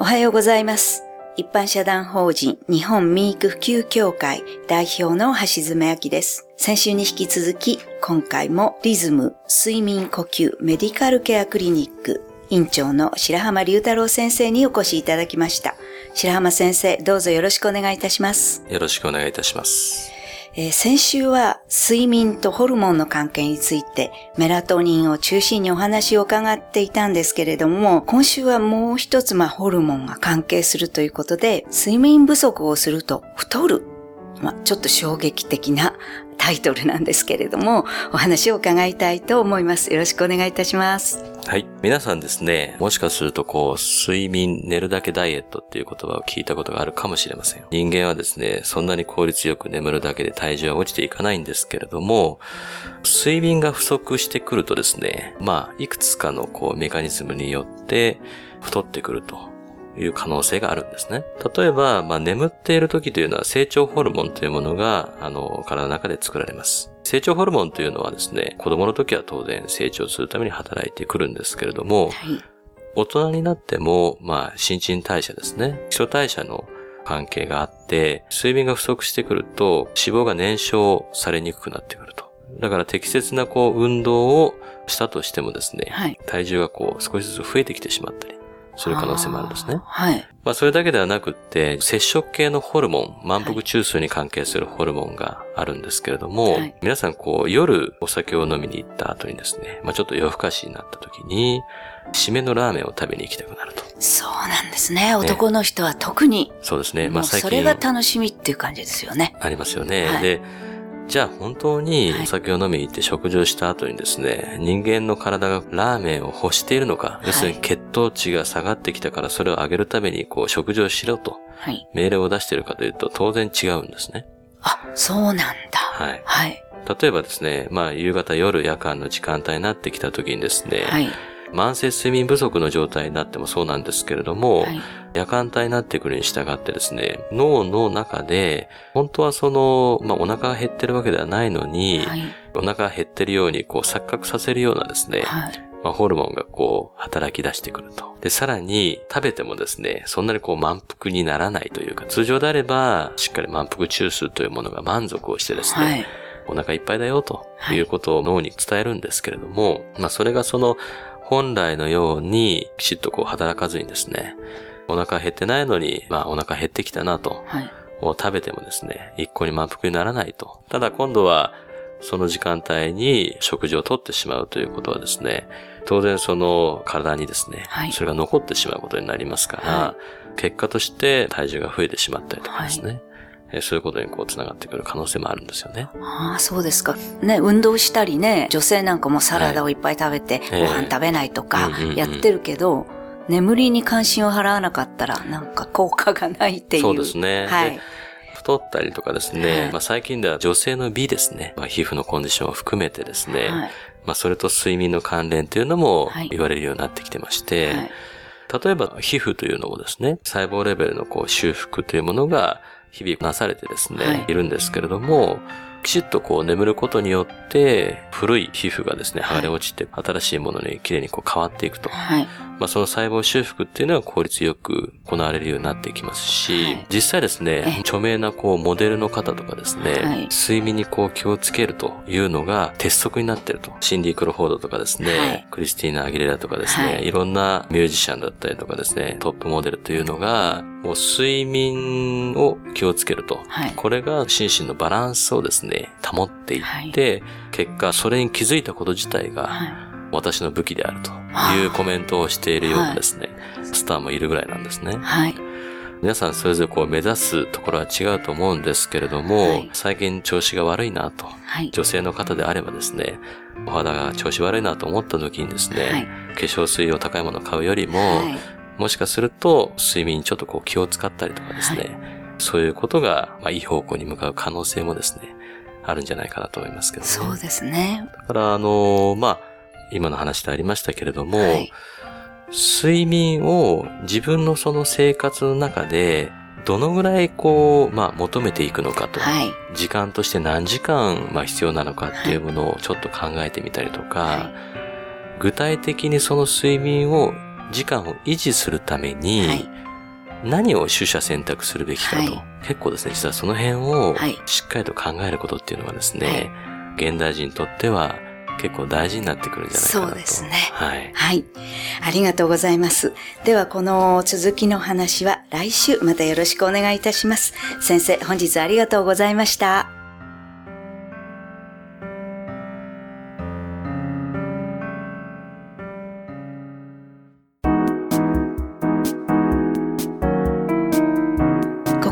おはようございます。一般社団法人日本民育普及協会代表の橋爪明です。先週に引き続き、今回もリズム睡眠呼吸メディカルケアクリニック院長の白浜隆太郎先生にお越しいただきました。白浜先生、どうぞよろしくお願いいたします。よろしくお願いいたします。えー先週は睡眠とホルモンの関係についてメラトニンを中心にお話を伺っていたんですけれども、今週はもう一つまあホルモンが関係するということで、睡眠不足をすると太る。まあ、ちょっと衝撃的なタイトルなんですけれども、お話を伺いたいと思います。よろしくお願いいたします。はい。皆さんですね、もしかするとこう、睡眠、寝るだけダイエットっていう言葉を聞いたことがあるかもしれません。人間はですね、そんなに効率よく眠るだけで体重は落ちていかないんですけれども、睡眠が不足してくるとですね、まあ、いくつかのこう、メカニズムによって太ってくると。いう可能性があるんですね。例えば、まあ、眠っている時というのは成長ホルモンというものが、あの、体の中で作られます。成長ホルモンというのはですね、子供の時は当然成長するために働いてくるんですけれども、はい。大人になっても、まあ、新陳代謝ですね。基礎代謝の関係があって、睡眠が不足してくると、脂肪が燃焼されにくくなってくると。だから適切なこう、運動をしたとしてもですね、はい。体重がこう、少しずつ増えてきてしまったり、する可能性もあるんですね。はい。まあ、それだけではなくって、接触系のホルモン、満腹中枢に関係するホルモンがあるんですけれども、はい皆さんこう、夜お酒を飲みに行った後にですね、まあ、ちょっと夜更かしになった時に、締めのラーメンを食べに行きたくなると。そうなんですね。男の人は特に。そうですね。まあ最近それが楽しみっていう感じですよね。ありますよね。はいで、じゃあ本当にはいお酒を飲みに行って食事をした後にですね、人間の体がラーメンを欲しているのか、い要するに血糖値が下がってきたからそれを上げるためにこう食事をしろとはい。命令を出しているかというと当然違うんですね。あ、そうなんだ。はい。はい。例えばですね、まあ夕方夜夜間の時間帯になってきた時にですね、はい。慢性睡眠不足の状態になってもそうなんですけれども、はい。夜間帯になってくるに従ってですね、脳の中で、本当はその、まあお腹が減ってるわけではないのに、はい。お腹が減ってるようにこう錯覚させるようなですね、はい。まあ、ホルモンがこう働き出してくると。で、さらに食べてもですね、そんなにこう満腹にならないというか、通常であれば、しっかり満腹中枢というものが満足をしてですね、はい。お腹いっぱいだよとはいいうことを脳に伝えるんですけれども、まあそれがその本来のようにきちっとこう働かずにですね、お腹減ってないのに、まあお腹減ってきたなと、はい。を食べてもですね、一向に満腹にならないと。ただ今度はその時間帯に食事をとってしまうということはですね、当然その体にですね、はいそれが残ってしまうことになりますから、は結果として体重が増えてしまったりとかですね、えーそういうことにこう繋がってくる可能性もあるんですよね。ああ、そうですか。ね、運動したりね、女性なんかもサラダをいっぱい食べて、ええご飯食べないとかやってるけど、眠りに関心を払わなかったら、なんか効果がないっていう。そうですね。はいで。太ったりとかですね、はいまあ最近では女性の美ですね、まあ皮膚のコンディションを含めてですね、はい。まあそれと睡眠の関連というのもはい言われるようになってきてまして、はい。例えば皮膚というのもですね、細胞レベルのこう修復というものが日々なされてですね、はいい、るんですけれども、きちっとこう眠ることによって、古い皮膚がですね、はい剥がれ落ちて、新しいものにきれいにこう変わっていくと。はい。まあその細胞修復っていうのは効率よく行われるようになっていきますし、はい実際ですねええ、著名なこうモデルの方とかですね、はい睡眠にこう気をつけるというのが鉄則になってると。シンディ・クロフォードとかですね、はいクリスティーナ・アギレラとかですね、はいい、ろんなミュージシャンだったりとかですね、トップモデルというのが、もう睡眠を気をつけると。はい。これが心身のバランスをですね、保っていって、結果それに気づいたこと自体が、はい。私の武器であるというコメントをしているようなですね、スターもいるぐらいなんですね。はい。皆さんそれぞれこう目指すところは違うと思うんですけれども、はい最近調子が悪いなと、はい。女性の方であればですね、お肌が調子悪いなと思った時にですね、はい化粧水を高いものを買うよりも、はい。もしかすると睡眠にちょっとこう気を使ったりとかですね、そういうことが、まあ、いい方向に向かう可能性もですね、あるんじゃないかなと思いますけどね。そうですね。だから、あのまあ、今の話でありましたけれども、はい。睡眠を自分のその生活の中で、どのぐらいこう、まあ求めていくのかと。はい。時間として何時間、まあ必要なのかっていうものをちょっと考えてみたりとか、は具体的にその睡眠を、時間を維持するために、はい何を取捨選択するべきかと、はい結構ですね、実はその辺をはいしっかりと考えることっていうのがですね、現代人にとっては結構大事になってくるんじゃないかなと。そうですねはい。はい。ありがとうございます。では、この続きの話は来週またよろしくお願いいたします。先生、本日ありがとうございました。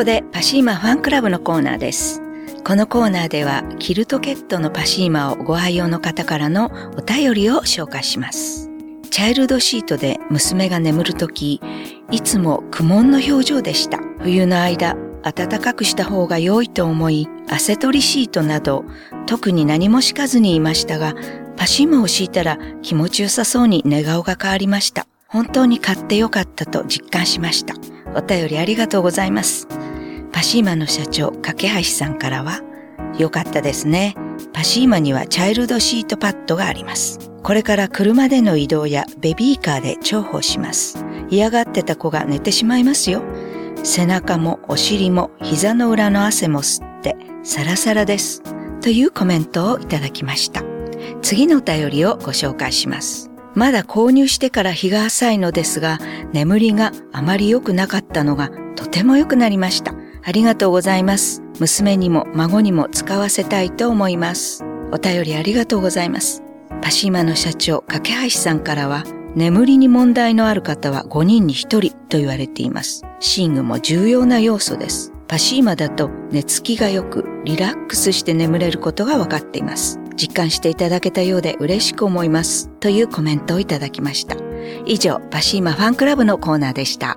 ここでパシーマファンクラブのコーナーです。このコーナーではキルトケットのパシーマをご愛用の方からのお便りを紹介します。チャイルドシートで娘が眠るとき、いつも苦悶の表情でした。冬の間、暖かくした方が良いと思い、汗取りシートなど、特に何も敷かずにいましたが、パシーマを敷いたら気持ちよさそうに寝顔が変わりました。本当に買ってよかったと実感しました。お便りありがとうございます。パシーマの社長、架橋さんからは、よかったですね。パシーマにはチャイルドシートパッドがあります。これから車での移動やベビーカーで重宝します。嫌がってた子が寝てしまいますよ。背中もお尻も膝の裏の汗も吸ってサラサラです。というコメントをいただきました。次のお便りをご紹介します。まだ購入してから日が浅いのですが、眠りがあまり良くなかったのがとても良くなりました。ありがとうございます。娘にも孫にも使わせたいと思います。お便りありがとうございます。パシーマの社長、架橋さんからは、眠りに問題のある方は5人に1人と言われています。寝具も重要な要素です。パシーマだと寝つきが良く、リラックスして眠れることが分かっています。実感していただけたようで嬉しく思います。というコメントをいただきました。以上、パシーマファンクラブのコーナーでした。